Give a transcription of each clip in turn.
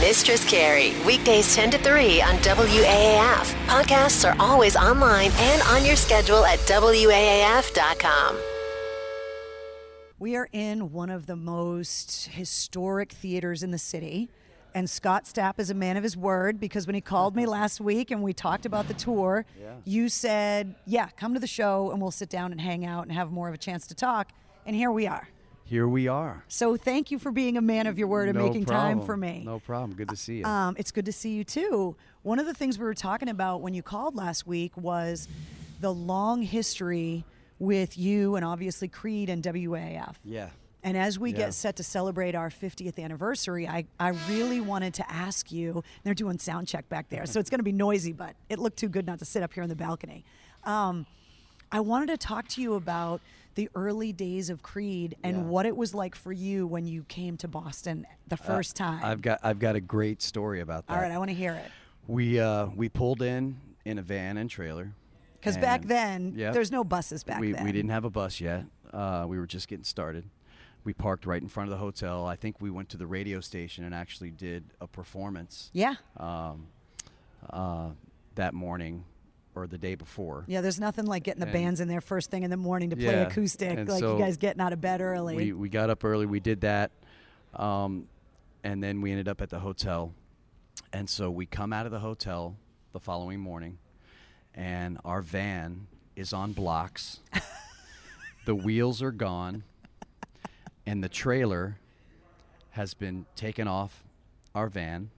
Mistress Carrie, weekdays 10 to 3 on WAAF. Podcasts are always online and on your schedule at WAAF.com. We are in one of the most historic theaters in the city. And Scott Stapp is a man of his word because when he called me last week and we talked about the tour, you said, Yeah, come to the show and we'll sit down and hang out and have more of a chance to talk. And here we are. Here we are. So thank you for being a man of your word and No making time for me. No problem. Good to see you. Um, it's good to see you too. One of the things we were talking about when you called last week was the long history with you and obviously Creed and WAAF. yeah. And as we Yeah. get set to celebrate our 50th anniversary, I, I really wanted to ask you. They're doing sound check back there, so it's going to be noisy, but it looked too good not to sit up here on the balcony. Um, I wanted to talk to you about the early days of Creed and Yeah. what it was like for you when you came to Boston the first time. Uh, I've got I've got a great story about that. All right, I want to hear it. we uh, we pulled in in a van and trailer. Because back then, Yep. there's no buses back we, then. we didn't have a bus yet. Uh, we were just getting started. We parked right in front of the hotel. I think we went to the radio station and actually did a performance Yeah. um, uh, that morning or the day before. Yeah, there's nothing like getting the And- bands in there first thing in the morning to play Yeah, acoustic. Like so you guys getting out of bed early. We, we got up early. We did that. Um, and then we ended up at the hotel. And so we come out of the hotel the following morning, and our van is on blocks. the wheels are gone, and the trailer has been taken off our van.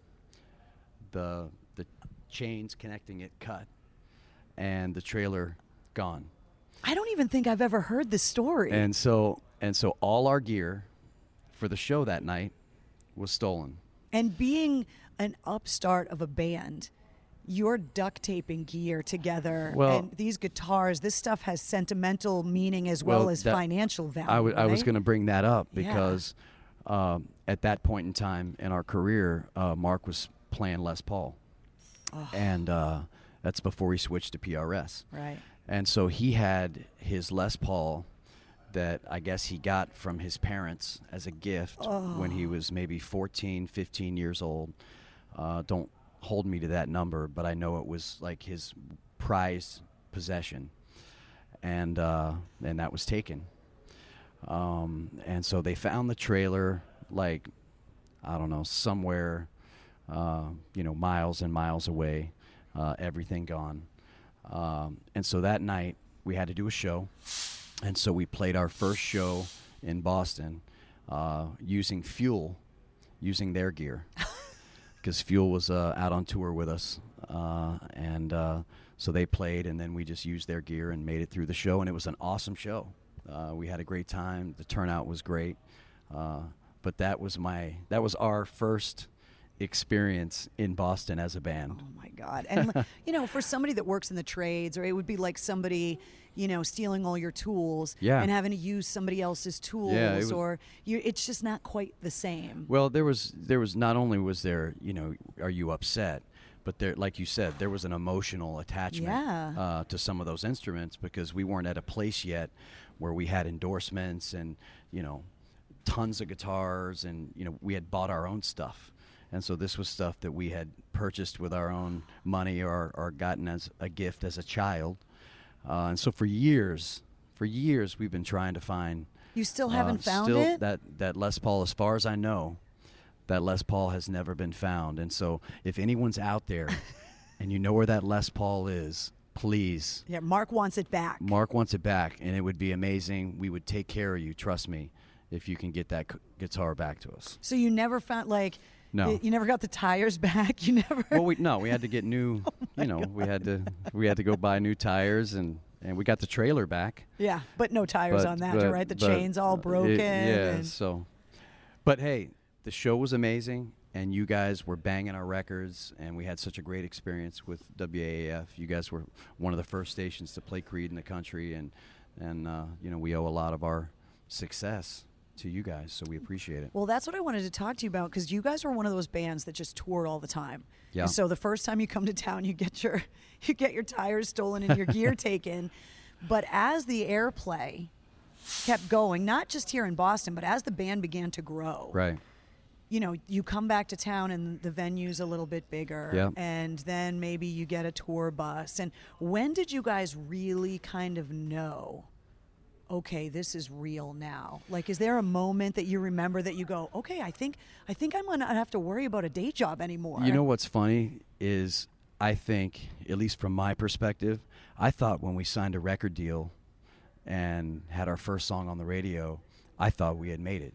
The, the chains connecting it cut, and the trailer gone. I don't even think I've ever heard this story. And so and so all our gear for the show that night was stolen. And being an upstart of a band, you're duct taping gear together, Well- and these guitars, this stuff has sentimental meaning as well, Well, as that- financial value. I wa- I was going to bring that up Yeah. because um, at that point in time in our career, uh, Mark was playing Les Paul, and uh, that's before he switched to PRS. Right. And so he had his Les Paul that I guess he got from his parents as a gift when he was maybe 14, 15 years old. Uh, don't hold me to that number, but I know it was like his prized possession. And, uh, and that was taken. Um, and so they found the trailer, like, I don't know, somewhere, uh, you know, miles and miles away, uh, everything gone. Um, and so that night we had to do a show, and so we played our first show in Boston uh, using Fuel, using their gear, because Fuel was uh, out on tour with us, uh, and uh, so they played, and then we just used their gear and made it through the show, and it was an awesome show. Uh, we had a great time. The turnout was great, uh, but that was my that was our first experience in Boston as a band. Oh my God! And you know, for somebody that works in the trades, or it would be like somebody, you know, stealing all your tools Yeah. and having to use somebody else's tools, it or you, it's just not quite the same. Well, there was there was not only was there you know are you upset, but there like you said there was an emotional attachment Yeah. uh, to some of those instruments because we weren't at a place yet where we had endorsements and you know tons of guitars and you know we had bought our own stuff. And so this was stuff that we had purchased with our own money or, or gotten as a gift as a child. Uh, and so for years, for years, we've been trying to find You still uh, haven't found still it. That that Les Paul, as far as I know, that Les Paul has never been found. And so, if anyone's out there, and you know where that Les Paul is, please. yeah, Mark wants it back. Mark wants it back, and it would be amazing. We would take care of you. Trust me, if you can get that guitar back to us. So you never found like No. you never got the tires back. You never. Well, we no, we had to get new. Oh you know, we had to we had to go buy new tires, and and we got the trailer back. yeah, but no tires but- on that, but- right? The but, chains all broken. it- yeah. and- So, but hey, the show was amazing, and you guys were banging our records, and we had such a great experience with WAAF. You guys were one of the first stations to play Creed in the country, and and uh, you know we owe a lot of our success to you guys, so we appreciate it. Well, that's what I wanted to talk to you about because you guys are one of those bands that just tour all the time. Yeah. And so the first time you come to town, you get your you get your tires stolen and your gear taken. But as the airplay kept going, not just here in Boston, but as the band began to grow, Right. you know, you come back to town and the venue's a little bit bigger, Yeah. and then maybe you get a tour bus. And when did you guys really kind of know? Okay, this is real now. Like, is there a moment that you remember that you go, okay, I think I think I'm gonna have to worry about a day job anymore? You know what's funny is I think, at least from my perspective, I thought when we signed a record deal and had our first song on the radio, I thought we had made it.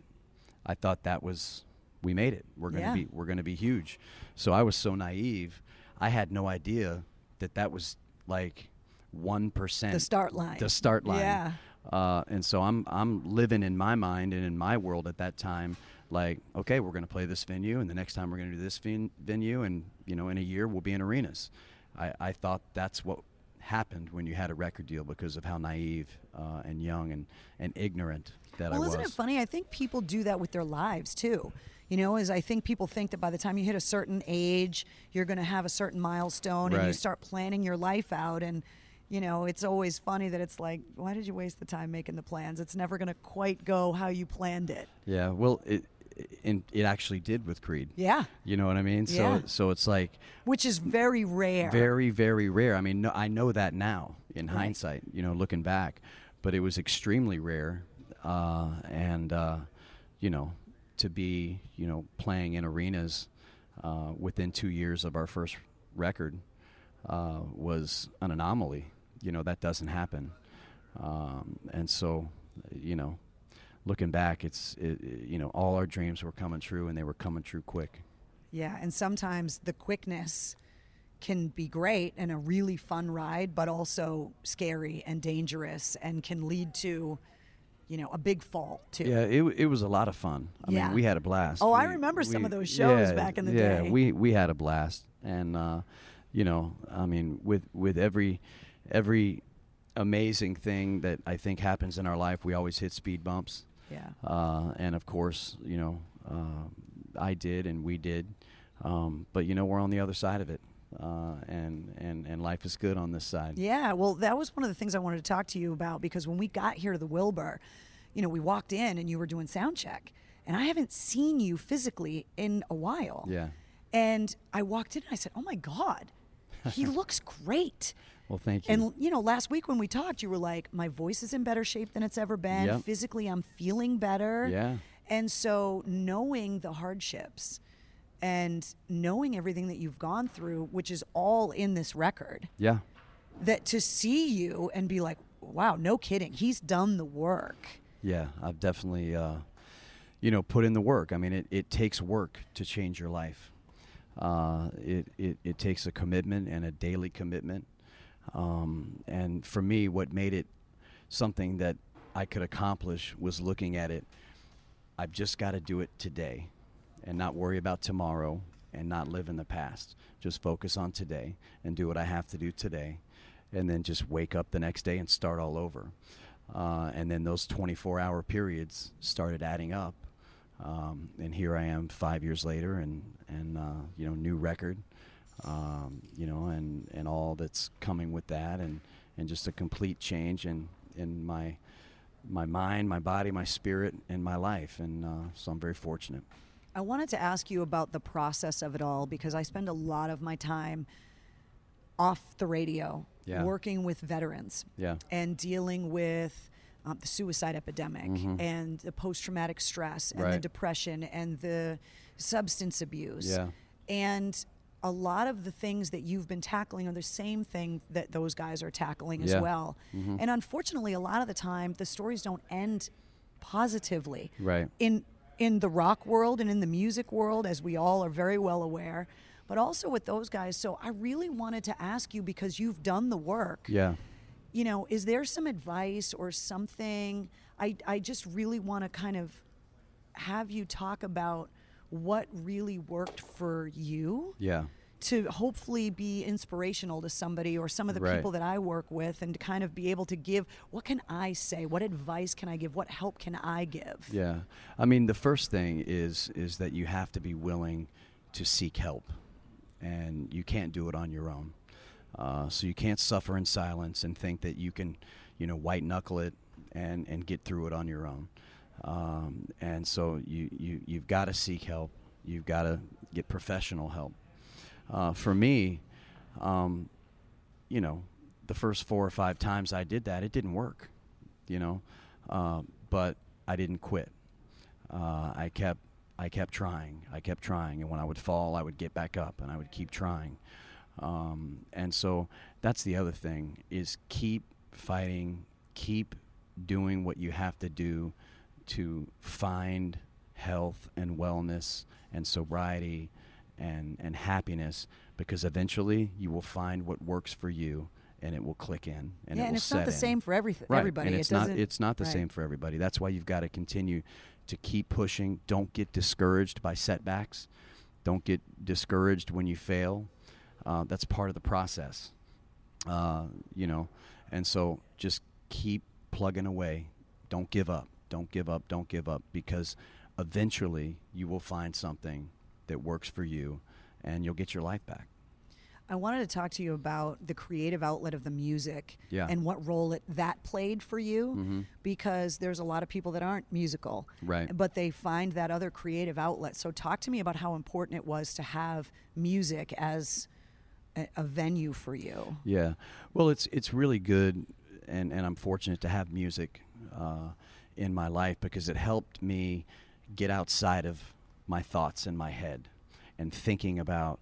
I thought that was we made it. We're gonna Yeah. be we're gonna be huge. So I was so naive. I had no idea that that was like one percent the start line. the start line. Yeah. Uh, and so I'm I'm living in my mind and in my world at that time, like okay, we're going to play this venue, and the next time we're going to do this ven- venue, and you know, in a year we'll be in arenas. I, I thought that's what happened when you had a record deal because of how naive uh, and young and, and ignorant that Well, I was. Well, isn't it funny? I think people do that with their lives too. You know, is I think people think that by the time you hit a certain age, you're going to have a certain milestone, and you start planning your life out. And you know, it's always funny that it's like, why did you waste the time making the plans? It's never going to quite go how you planned it. Yeah, well, it, it it actually did with Creed. Yeah, You know what I mean? So Yeah. so it's like which is very rare. very very rare i mean no, i know that now in Right. hindsight you know looking back but it was extremely rare uh, and uh, you know to be you know playing in arenas uh, within two years of our first record uh, was an anomaly you know that doesn't happen um, and so you know looking back it's it, you know all our dreams were coming true and they were coming true quick Yeah, and sometimes the quickness can be great and a really fun ride, but also scary and dangerous and can lead to, you know, a big fall too. Yeah, it, it was a lot of fun. I Yeah. mean, we had a blast. Oh, I We- remember some of those shows yeah, back in the yeah, day. Yeah, we we had a blast, and uh, you know, I mean, with with every every amazing thing that I think happens in our life, we always hit speed bumps. Yeah. Uh, and of course, you know, uh, I did and we did, um, but you know, we're on the other side of it, uh, and and and life is good on this side. Yeah, well, that was one of the things I wanted to talk to you about because when we got here to the Wilbur, you know, we walked in and you were doing sound check, and I haven't seen you physically in a while. Yeah. And I walked in and I said, "Oh my God, he looks great." Well, thank you. And you know, last week when we talked, you were like, "My voice is in better shape than it's ever been. Yep. Physically, I'm feeling better." Yeah. And so, knowing the hardships and knowing everything that you've gone through, which is all in this record, yeah. that to see you and be like, "Wow, no kidding, he's done the work." Yeah, I've definitely, uh, you know, put in the work. I mean, it, it takes work to change your life. Uh, it, it, it takes a commitment and a daily commitment. Um, and for me, what made it something that I could accomplish was looking at it. I've just got to do it today and not worry about tomorrow and not live in the past. Just focus on today and do what I have to do today. And then just wake up the next day and start all over. Uh, and then those 24 hour periods started adding up. Um, and here I am five years later, and, and uh, you know, new record, um, you know, and, and all that's coming with that, and, and just a complete change in, in my, my mind, my body, my spirit, and my life. And uh, so I'm very fortunate. I wanted to ask you about the process of it all because I spend a lot of my time off the radio Yeah. working with veterans Yeah. and dealing with um, the suicide epidemic and the post traumatic stress and the Mm-hmm. Depression and the substance abuse. Yeah. And a lot of the things that you've been tackling are the same thing that those guys are tackling as well. Mm-hmm. And unfortunately, a lot of the time, the stories don't end positively Right. in in the rock world and in the music world as we all are very well aware but also with those guys so i really wanted to ask you because you've done the work Yeah. you know is there some advice or something i i just really want to kind of have you talk about what really worked for you Yeah. to hopefully be inspirational to somebody or some of the Right. people that I work with and to kind of be able to give what can I say? What advice can I give? What help can I give? Yeah, I mean, the first thing is is that you have to be willing to seek help, and you can't do it on your own. Uh, so you can't suffer in silence and think that you can, you know, white knuckle it and and get through it on your own. Um, and so you you you've got to seek help. you've got to get professional help. Uh, for me, um, you know, the first four or five times I did that, it didn't work, you know, uh, but I didn't quit. Uh, I kept I kept trying. I kept trying, and when I would fall, I would get back up, and I would keep trying. Um, and so that's the other thing is keep fighting, keep doing what you have to do to find health and wellness and sobriety and, and happiness because eventually you will find what works for you and it will click in and yeah, it and will it's not the in. same for everything. Right. Everybody. And it's not doesn't- it's not the right. same for everybody. That's why you've got to continue to keep pushing. Don't get discouraged by setbacks. Don't get discouraged when you fail. Uh, that's part of the process. Uh, you know, and so just keep plugging away. Don't give up. Don't give up. Don't give up because eventually you will find something that works for you and you'll get your life back. I wanted to talk to you about the creative outlet of the music Yeah. and what role it, that played for you Mhm. because there's a lot of people that aren't musical Right. but they find that other creative outlet so talk to me about how important it was to have music as a, a venue for you Yeah. Well, it's it's really good, and, and I'm fortunate to have music uh, in my life because it helped me get outside of my thoughts in my head and thinking about,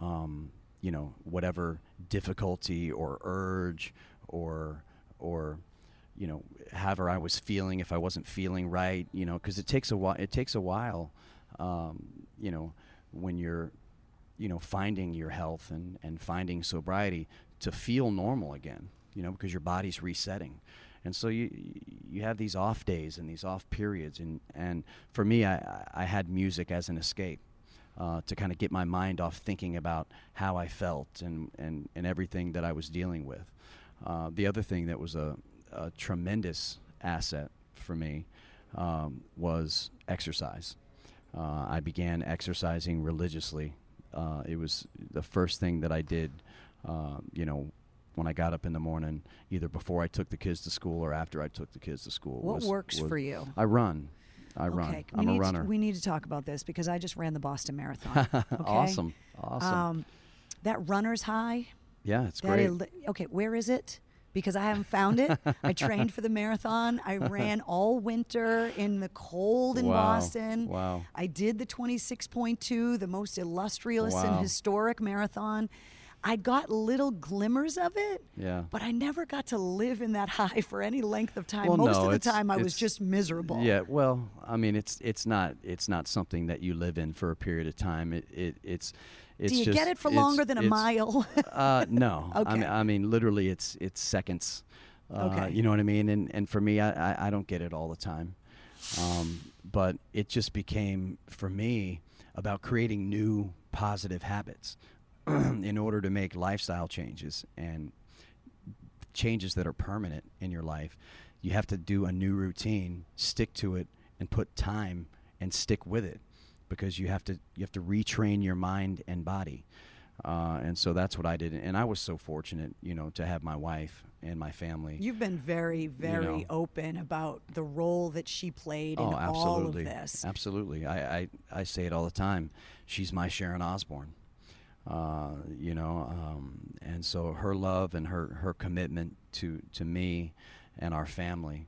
um, you know, whatever difficulty or urge or or you know however I was feeling if I wasn't feeling right you know because it takes a while it takes a while um, you know when you're you know finding your health and, and finding sobriety to feel normal again you know because your body's resetting and so you you have these off days and these off periods and and for me I, I had music as an escape uh, to kind of get my mind off thinking about how I felt and, and, and everything that I was dealing with. Uh, the other thing that was a, a tremendous asset for me um, was exercise. Uh, I began exercising religiously. Uh, it was the first thing that I did, uh, you know, when I got up in the morning, either before I took the kids to school or after I took the kids to school. what was- works was- for you I run. I run. okay I'm we a need runner. To, we need to talk about this because i just ran the boston marathon okay? Awesome. Awesome. um, that runner's high yeah, it's great. okay, where is it? Because I haven't found it. I trained for the marathon. I ran all winter in the cold in Wow. Boston. Wow. I did the 26.2, the most illustrious and historic marathon. I got little glimmers of it, Yeah. but I never got to live in that high for any length of time. Well, Most no, of the time, I was just miserable. Yeah, well, I mean, it's it's not it's not something that you live in for a period of time. It, it it's it's Do you just, get it for longer than a mile? Uh, no. I mean, Okay. I mean, literally, it's it's seconds. Uh, Okay. You know what I mean? And and for me, I, I, I don't get it all the time. Um, but it just became for me about creating new positive habits in order to make lifestyle changes and changes that are permanent in your life. You have to do a new routine, stick to it, and put time and stick with it because you have to you have to retrain your mind and body. Uh, and so that's what I did, and I was so fortunate, you know, to have my wife and my family. You've been very, very know. open about the role that she played oh, in absolutely, all of this. absolutely. I, I I say it all the time. She's my Sharon Osbourne. Uh, you know, um, and so her love and her her commitment to to me and our family,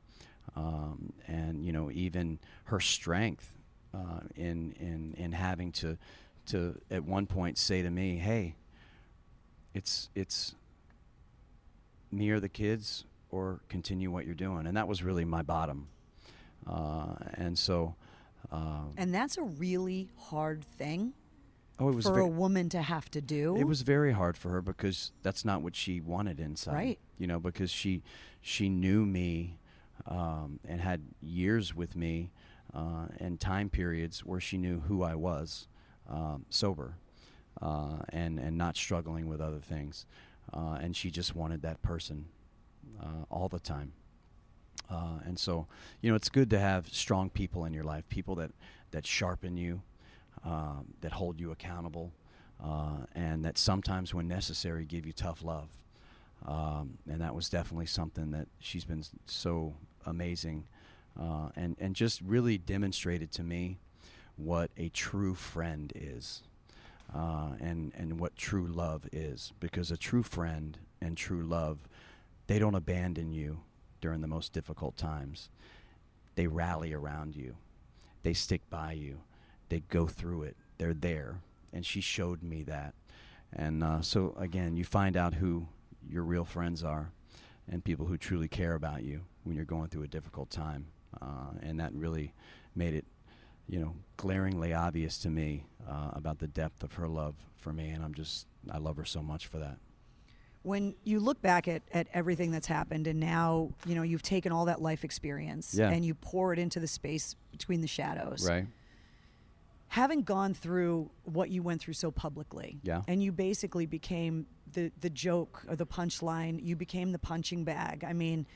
um, and you know, even her strength uh, in in in having to to at one point say to me, "Hey, it's it's me or the kids, or continue what you're doing," and that was really my bottom. Uh, and so, um, And that's a really hard thing oh, it was for ve- a woman to have to do. It was very hard for her because that's not what she wanted inside. Right. You know, because she she knew me um, and had years with me uh, and time periods where she knew who I was, um, sober, uh, and and not struggling with other things, uh, and she just wanted that person uh, all the time. Uh, and so, you know, it's good to have strong people in your life, people that, that sharpen you, um, that hold you accountable, uh, and that sometimes, when necessary, give you tough love. Um, and that was definitely something that she's been so amazing uh, and, and just really demonstrated to me what a true friend is uh, and, and what true love is. Because a true friend and true love, they don't abandon you during the most difficult times. They rally around you, they stick by you, they go through it, they're there. And she showed me that. And uh, so, again, you find out who your real friends are and people who truly care about you when you're going through a difficult time. Uh, and that really made it, you know, glaringly obvious to me uh, about the depth of her love for me. And I'm just, I love her so much for that. When you look back at, at everything that's happened and now, you know, you've taken all that life experience Yeah. and you pour it into the space between the shadows. Right? Having gone through what you went through so publicly Yeah. and you basically became the the joke or the punchline you became the punching bag i mean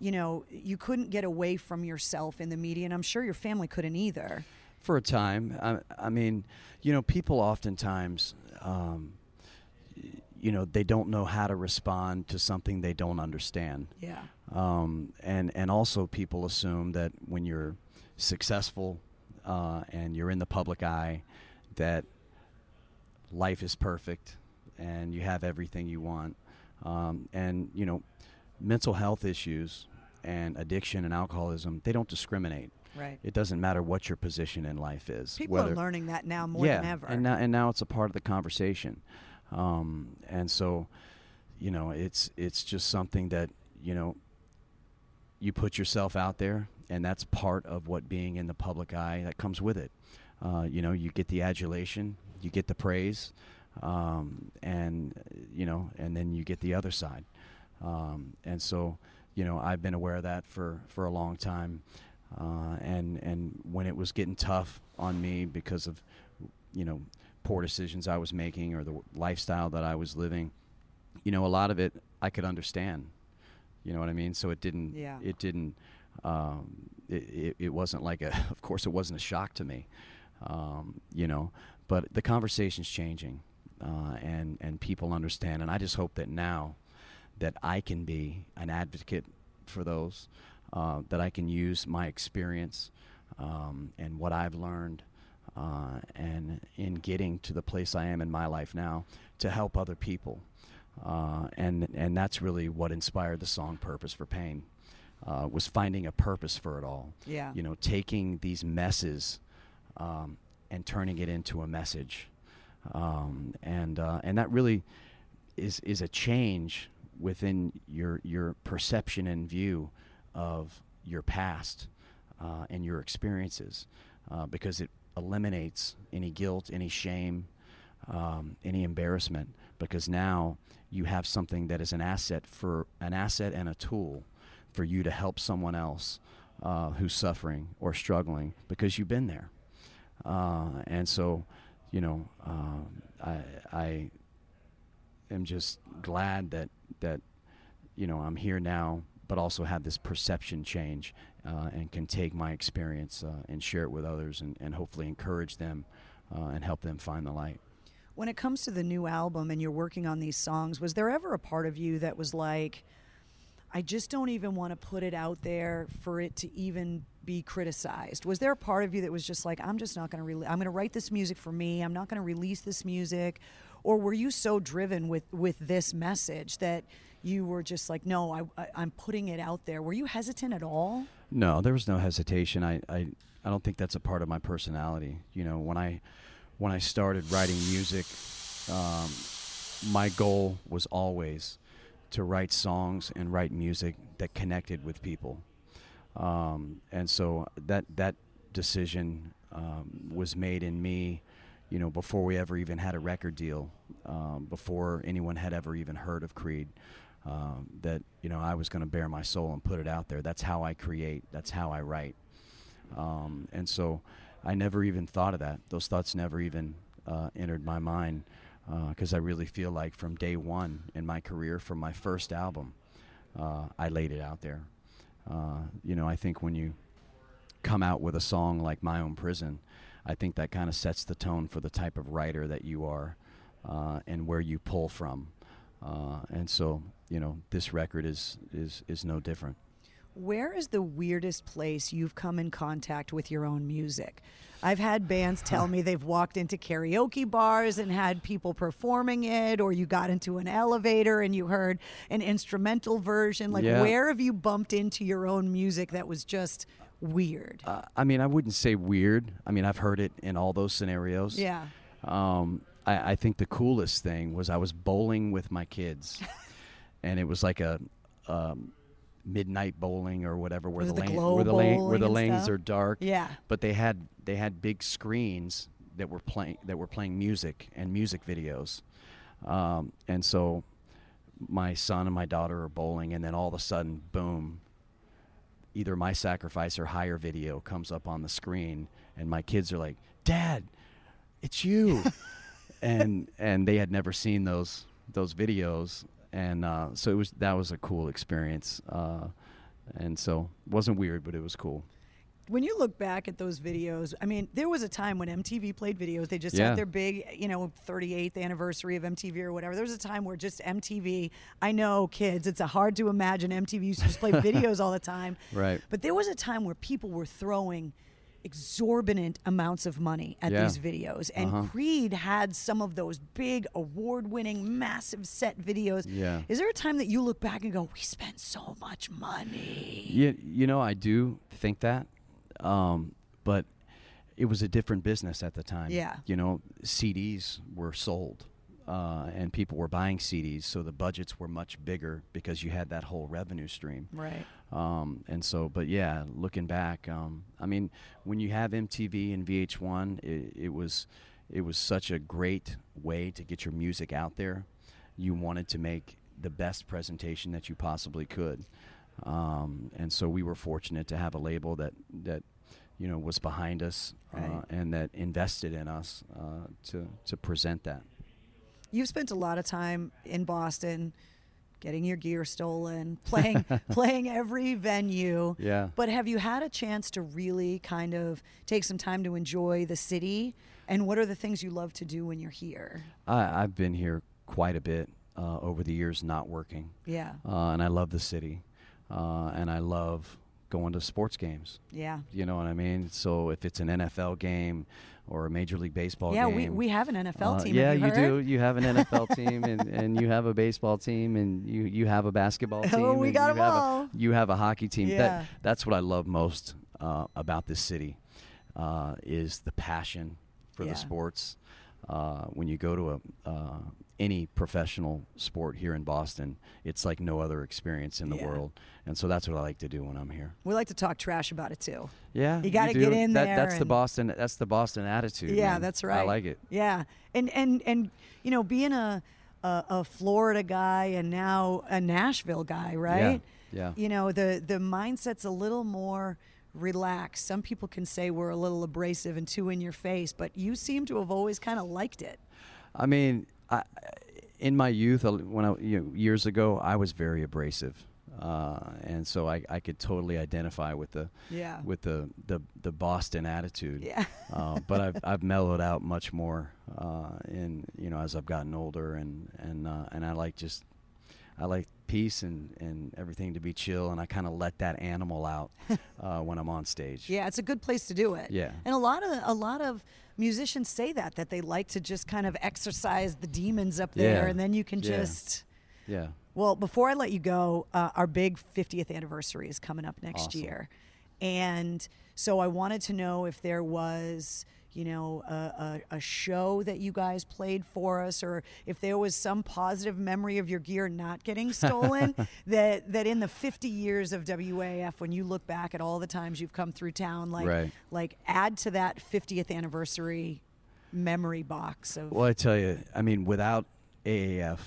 you know you couldn't get away from yourself in the media and i'm sure your family couldn't either for a time. I, I mean, you know, people oftentimes, um, you know, they don't know how to respond to something they don't understand. yeah Um, and and also people assume that when you're successful uh, and you're in the public eye, that life is perfect and you have everything you want. Um, and you know, mental health issues and addiction and alcoholism they don't discriminate. right It doesn't matter what your position in life is. people whether, are learning that now more yeah, than ever and now and now it's a part of the conversation, um, and so, you know, it's it's just something that you know. You put yourself out there, and that's part of what being in the public eye that comes with it. Uh, you know, you get the adulation, you get the praise, um, and you know, and then you get the other side. Um, and so, you know, I've been aware of that for for a long time, uh, and and when it was getting tough on me because of, you know, poor decisions I was making or the lifestyle that I was living, you know, a lot of it I could understand. You know what I mean? So it didn't. Yeah. It didn't. Um, it, it, wasn't like a. Of course, it wasn't a shock to me. Um, you know, but the conversation's changing, uh, and and people understand, and I just hope that now, that I can be an advocate for those, uh, that I can use my experience, um, and what I've learned, uh, and in getting to the place I am in my life now, to help other people, uh, and and that's really what inspired the song "Purpose for Pain." Uh, was finding a purpose for it all. Yeah. You know, taking these messes um, and turning it into a message, um, and uh, and that really is is a change within your your perception and view of your past uh, and your experiences, uh, because it eliminates any guilt, any shame, um, any embarrassment, because now you have something that is an asset for an asset and a tool for you to help someone else uh, who's suffering or struggling because you've been there. Uh, and so, you know, um, I, I am just glad that that you know I'm here now, but also have this perception change uh, and can take my experience uh, and share it with others and, and hopefully encourage them uh, and help them find the light. when it comes to the new album and you're working on these songs was there ever a part of you that was like I just don't even want to put it out there for it to even be criticized. Was there a part of you that was just like, I'm just not going to re- I'm going to write this music for me. I'm not going to release this music, or were you so driven with with this message that you were just like, no, I, I I'm putting it out there. Were you hesitant at all? No, there was no hesitation. I, I, I don't think that's a part of my personality. You know, when I, when I started writing music, um, my goal was always to write songs and write music that connected with people. Um, and so that that decision um, was made in me, you know, before we ever even had a record deal, um, before anyone had ever even heard of Creed. Um, that you know I was going to bare my soul and put it out there. That's how I create. That's how I write. Um, and so I never even thought of that. Those thoughts never even uh, entered my mind because I really feel like from day one in my career, from my first album, uh, I laid it out there. Uh, you know, I think when you come out with a song like My Own Prison, I think that kind of sets the tone for the type of writer that you are uh, and where you pull from. Uh, and so, you know, this record is, is, is no different. Where is the weirdest place you've come in contact with your own music? I've had bands tell me they've walked into karaoke bars and had people performing it, or you got into an elevator and you heard an instrumental version. Like, Yeah. where have you bumped into your own music that was just weird? Uh, I mean, I wouldn't say weird. I mean, I've heard it in all those scenarios. yeah. Um, I, I think the coolest thing was I was bowling with my kids, and it was like a um, midnight bowling or whatever, where the, the lane, where the lane, where the lanes stuff? are dark. Yeah. But they had they had big screens that were playing that were playing music and music videos, um, and so my son and my daughter are bowling, and then all of a sudden, boom, either my sacrifice or higher video comes up on the screen, and my kids are like, "Dad, it's you," and and they had never seen those those videos, and uh, so it was that was a cool experience, uh, and so it wasn't weird, but it was cool. When you look back at those videos, I mean, there was a time when MTV played videos. They just Yeah. had their big, you know, 38th anniversary of MTV or whatever. There was a time where just MTV, I know kids, it's a hard to imagine MTV used to just play videos all the time. Right. But there was a time where people were throwing exorbitant amounts of money at Yeah. these videos. And Uh-huh. Creed had some of those big award winning, massive set videos. Yeah. Is there a time that you look back and go, we spent so much money? You, you know, I do think that, um, but it was a different business at the time. Yeah. You know, CDs were sold, uh, and people were buying CDs, so the budgets were much bigger because you had that whole revenue stream. Right. Um, and so, but yeah, looking back, um, I mean, when you have MTV and VH1, it, it was it was such a great way to get your music out there. You wanted to make the best presentation that you possibly could, um, and so we were fortunate to have a label that that you know was behind us uh, Right. and that invested in us uh, to to present that. You've spent a lot of time in Boston getting your gear stolen, playing playing every venue. Yeah. But have you had a chance to really kind of take some time to enjoy the city? And what are the things you love to do when you're here? I, I've been here quite a bit uh, over the years, not working. Yeah. uh, and I love the city, uh, and I love going to sports games. Yeah. You know what I mean? So if it's an NFL game or a Major League Baseball Yeah, game, we, we have an NFL uh, team. Yeah, you, you, do. You have an NFL team, and, and you have a baseball team, and you, you have a basketball team. Oh, we and got you 'em have all. A, you have a hockey team. Yeah. That that's what I love most uh, about this city, uh, is the passion for Yeah. the sports. Uh, when you go to a uh, any professional sport here in Boston, it's like no other experience in the Yeah. world, and so that's what I like to do when I'm here. We like to talk trash about it too. Yeah, You gotta get in that, there That's the Boston. That's the Boston attitude. Yeah, man. that's right. I like it. Yeah, and and and you know, being a a, a Florida guy and now a Nashville guy, right? Yeah. yeah. You know, the the mindset's a little more relaxed. Some people can say we're a little abrasive and too in your face, but you seem to have always kind of liked it. I mean, I, in my youth, when I you know, years ago, I was very abrasive, uh, and so I, I could totally identify with the Yeah. with the the, the Boston attitude. Yeah. uh, but I've I've mellowed out much more, uh, in you know as I've gotten older, and and uh, and I like just I like peace and, and everything to be chill, and I kind of let that animal out uh, when I'm on stage. Yeah, it's a good place to do it. Yeah. And a lot of a lot of musicians say that that they like to just kind of exercise the demons up there Yeah. and then you can Yeah. just Yeah. Well, before I let you go, uh, our big 50th anniversary is coming up next Awesome. year. And so I wanted to know if there was, you know, a, a, a show that you guys played for us, or if there was some positive memory of your gear not getting stolen. that that in the 50 years of WAAF, when you look back at all the times you've come through town, like Right. like add to that 50th anniversary memory box of Well, I tell you, I mean, without AAF,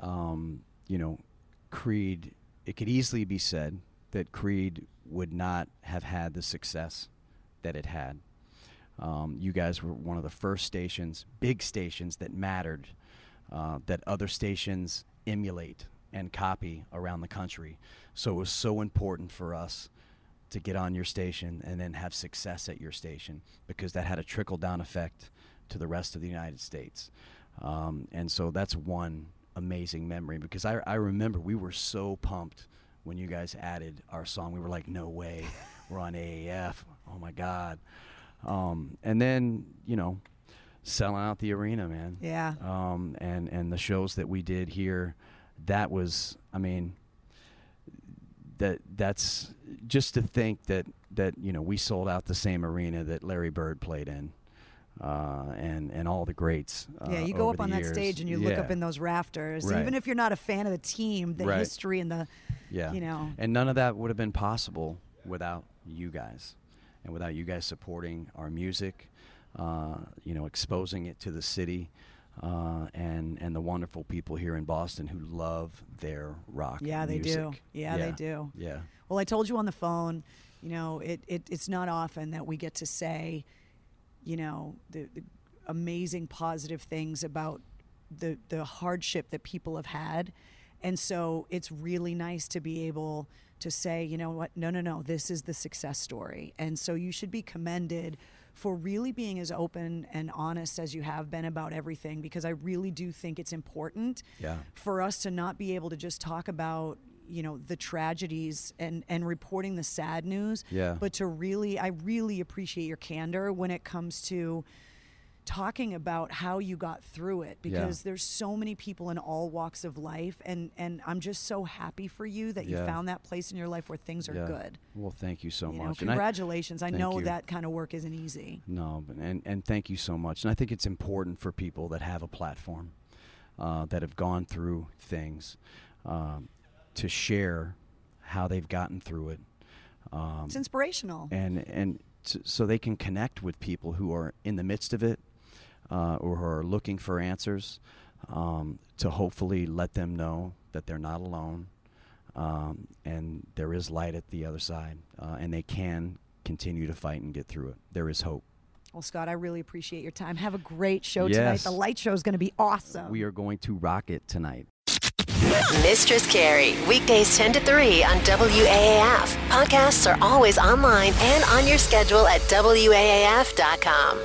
um, you know, Creed, it could easily be said that Creed would not have had the success that it had. Um, you guys were one of the first stations, big stations that mattered, uh, that other stations emulate and copy around the country. So it was so important for us to get on your station and then have success at your station because that had a trickle down effect to the rest of the United States. Um, and so that's one amazing memory because I, I remember we were so pumped when you guys added our song. We were like, no way, we're on AAF. Oh my God. Um, and then you know, selling out the arena, man. Yeah. Um, and and the shows that we did here, that was, I mean, that that's just to think that that you know we sold out the same arena that Larry Bird played in. Uh, and and all the greats. Uh, yeah, you go up on that years. stage and you look up in those rafters. Right. Even if you're not a fan of the team, the Right. history and the Yeah. you know. And none of that would have been possible without you guys and without you guys supporting our music, uh, you know, exposing it to the city. Uh, and and the wonderful people here in Boston who love their rock. Yeah, they do. music. Yeah, they do. Yeah, Well, I told you on the phone, you know, it, it it's not often that we get to say, you know, the, the amazing positive things about the the hardship that people have had. And so it's really nice to be able to say, you know what, no, no, no, this is the success story. And so you should be commended for really being as open and honest as you have been about everything because I really do think it's important Yeah. for us to not be able to just talk about you know the tragedies and and reporting the sad news Yeah. but to really i really appreciate your candor when it comes to talking about how you got through it because there's so many people in all walks of life and and i'm just so happy for you that you Yeah. found that place in your life where things are yeah. good Well, thank you so you know much. I- congratulations i, thank know you. that kind of work isn't easy No, but, and and thank you so much. And I think it's important for people that have a platform, uh, that have gone through things, um, to share how they've gotten through it. Um, it's inspirational and and so they can connect with people who are in the midst of it, uh, or who are looking for answers, um, to hopefully let them know that they're not alone, um, and there is light at the other side, uh, and they can continue to fight and get through it. There is hope. well scott i really appreciate your time have a great show tonight the light show is going to be awesome We are going to rock it tonight. Mistress Carrie, weekdays 10 to 3 on WAAF. Podcasts are always online and on your schedule at WAAF.com.